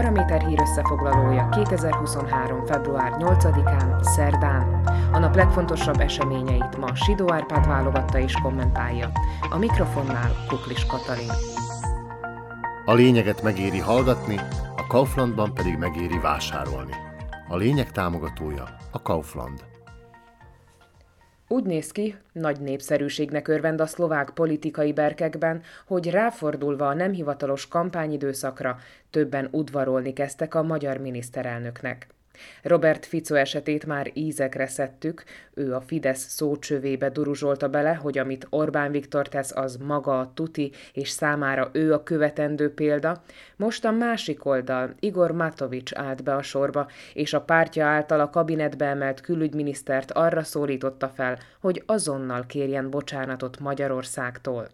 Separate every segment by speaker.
Speaker 1: Paraméter hír összefoglalója 2023. február 8-án, szerdán. A nap legfontosabb eseményeit ma Sidó Árpád válogatta és kommentálja. A mikrofonnál Kuklis Katalin.
Speaker 2: A lényeget megéri hallgatni, a Kauflandban pedig megéri vásárolni. A lényeg támogatója a Kaufland.
Speaker 1: Úgy néz ki, nagy népszerűségnek örvend a szlovák politikai berkekben, hogy ráfordulva a nem hivatalos kampányidőszakra többen udvarolni kezdtek a magyar miniszterelnöknek. Robert Fico esetét már ízekre szedtük, ő a Fidesz szócsövébe duruzsolta bele, hogy amit Orbán Viktor tesz, az maga a tuti, és számára ő a követendő példa. Most a másik oldal, Igor Matovics állt be a sorba, és a pártja által a kabinetbe emelt külügyminisztert arra szólította fel, hogy azonnal kérjen bocsánatot Magyarországtól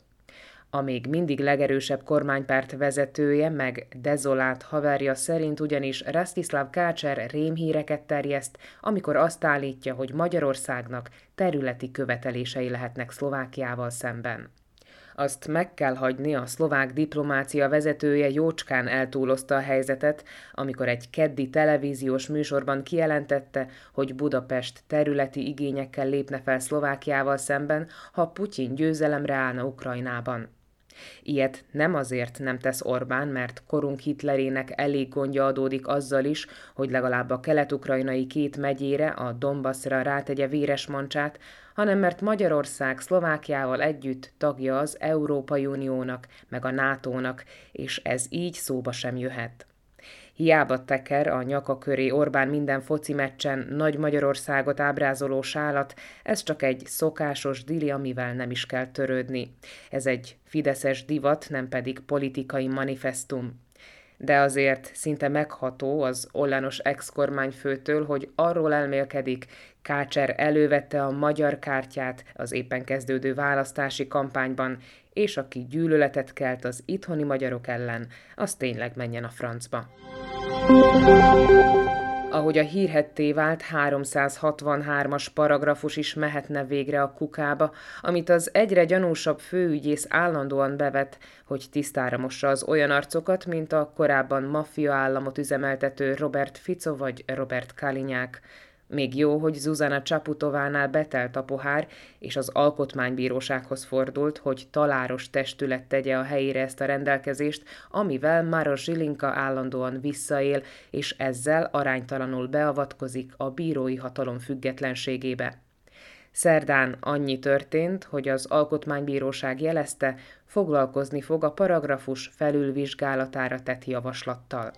Speaker 1: a még mindig legerősebb kormánypárt vezetője, meg dezolált haverja szerint ugyanis Rastislav Kácser rémhíreket terjeszt, amikor azt állítja, hogy Magyarországnak területi követelései lehetnek Szlovákiával szemben. Azt meg kell hagyni, a szlovák diplomácia vezetője jócskán eltúlozta a helyzetet, amikor egy keddi televíziós műsorban kijelentette, hogy Budapest területi igényekkel lépne fel Szlovákiával szemben, ha Putyin győzelemre állna Ukrajnában. Ilyet nem azért nem tesz Orbán, mert korunk Hitlerének elég gondja adódik azzal is, hogy legalább a kelet-ukrajnai két megyére, a Donbassra rátegye véres mancsát, hanem mert Magyarország Szlovákiával együtt tagja az Európai Uniónak, meg a NATO-nak, és ez így szóba sem jöhet. Hiába teker a nyaka köré Orbán minden foci meccsen Nagy Magyarországot ábrázoló sálat, ez csak egy szokásos dili, amivel nem is kell törődni. Ez egy fideszes divat, nem pedig politikai manifestum de azért szinte megható az Ollanos ex-kormányfőtől, hogy arról elmélkedik, Kácser elővette a magyar kártyát az éppen kezdődő választási kampányban, és aki gyűlöletet kelt az itthoni magyarok ellen, az tényleg menjen a francba. Ahogy a hírhetté vált 363-as paragrafus is mehetne végre a kukába, amit az egyre gyanúsabb főügyész állandóan bevet, hogy tisztára mossa az olyan arcokat, mint a korábban maffia államot üzemeltető Robert Fico vagy Robert Kalinyák. Még jó, hogy Zuzana Csaputovánál betelt a pohár, és az alkotmánybírósághoz fordult, hogy taláros testület tegye a helyére ezt a rendelkezést, amivel már a Zsilinka állandóan visszaél, és ezzel aránytalanul beavatkozik a bírói hatalom függetlenségébe. Szerdán annyi történt, hogy az Alkotmánybíróság jelezte, foglalkozni fog a paragrafus felülvizsgálatára tett javaslattal.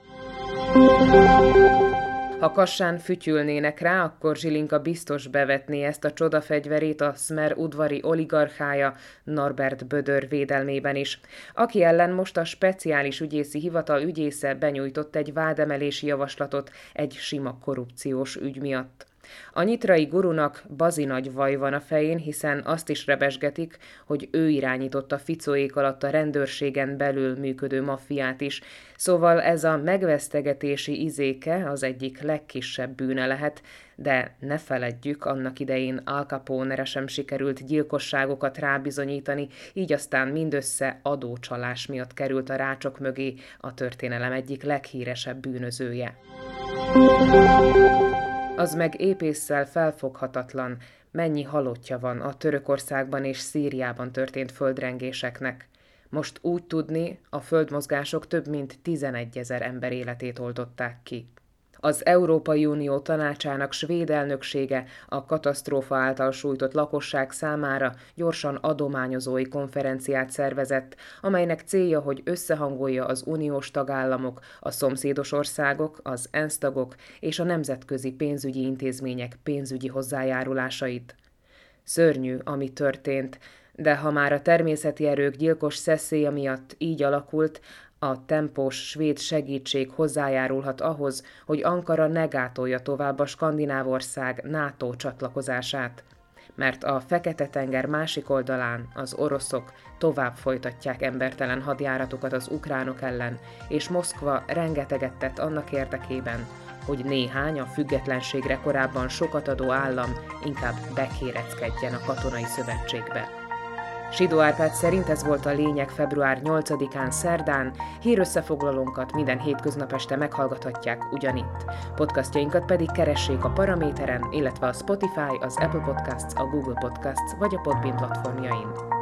Speaker 1: Ha kassán fütyülnének rá, akkor Zsilinka biztos bevetné ezt a csodafegyverét a Smer udvari oligarchája Norbert Bödör védelmében is, aki ellen most a speciális ügyészi hivatal ügyésze benyújtott egy vádemelési javaslatot egy sima korrupciós ügy miatt. A nyitrai gurunak bazi nagy vaj van a fején, hiszen azt is rebesgetik, hogy ő irányította Ficóék alatt a rendőrségen belül működő maffiát is, szóval ez a megvesztegetési izéke az egyik legkisebb bűne lehet, de ne feledjük, annak idején Al Capone-re sem sikerült gyilkosságokat rábizonyítani, így aztán mindössze adócsalás miatt került a rácsok mögé a történelem egyik leghíresebb bűnözője az meg épésszel felfoghatatlan, mennyi halottja van a Törökországban és Szíriában történt földrengéseknek. Most úgy tudni, a földmozgások több mint 11 ezer ember életét oldották ki. Az Európai Unió tanácsának svéd elnöksége a katasztrófa által sújtott lakosság számára gyorsan adományozói konferenciát szervezett, amelynek célja, hogy összehangolja az uniós tagállamok, a szomszédos országok, az ENSZ tagok és a nemzetközi pénzügyi intézmények pénzügyi hozzájárulásait. Szörnyű, ami történt, de ha már a természeti erők gyilkos szeszélye miatt így alakult, a tempós svéd segítség hozzájárulhat ahhoz, hogy Ankara negátolja tovább a Skandinávország NATO csatlakozását, mert a Fekete-tenger másik oldalán az oroszok tovább folytatják embertelen hadjáratokat az ukránok ellen, és Moszkva rengeteget tett annak érdekében, hogy néhány a függetlenségre korábban sokat adó állam inkább bekéreckedjen a katonai szövetségbe. Sidó Árpád szerint ez volt a lényeg február 8-án szerdán, hírösszefoglalónkat minden hétköznap este meghallgathatják ugyanitt. Podcastjainkat pedig keressék a Paraméteren, illetve a Spotify, az Apple Podcasts, a Google Podcasts vagy a Podbean platformjain.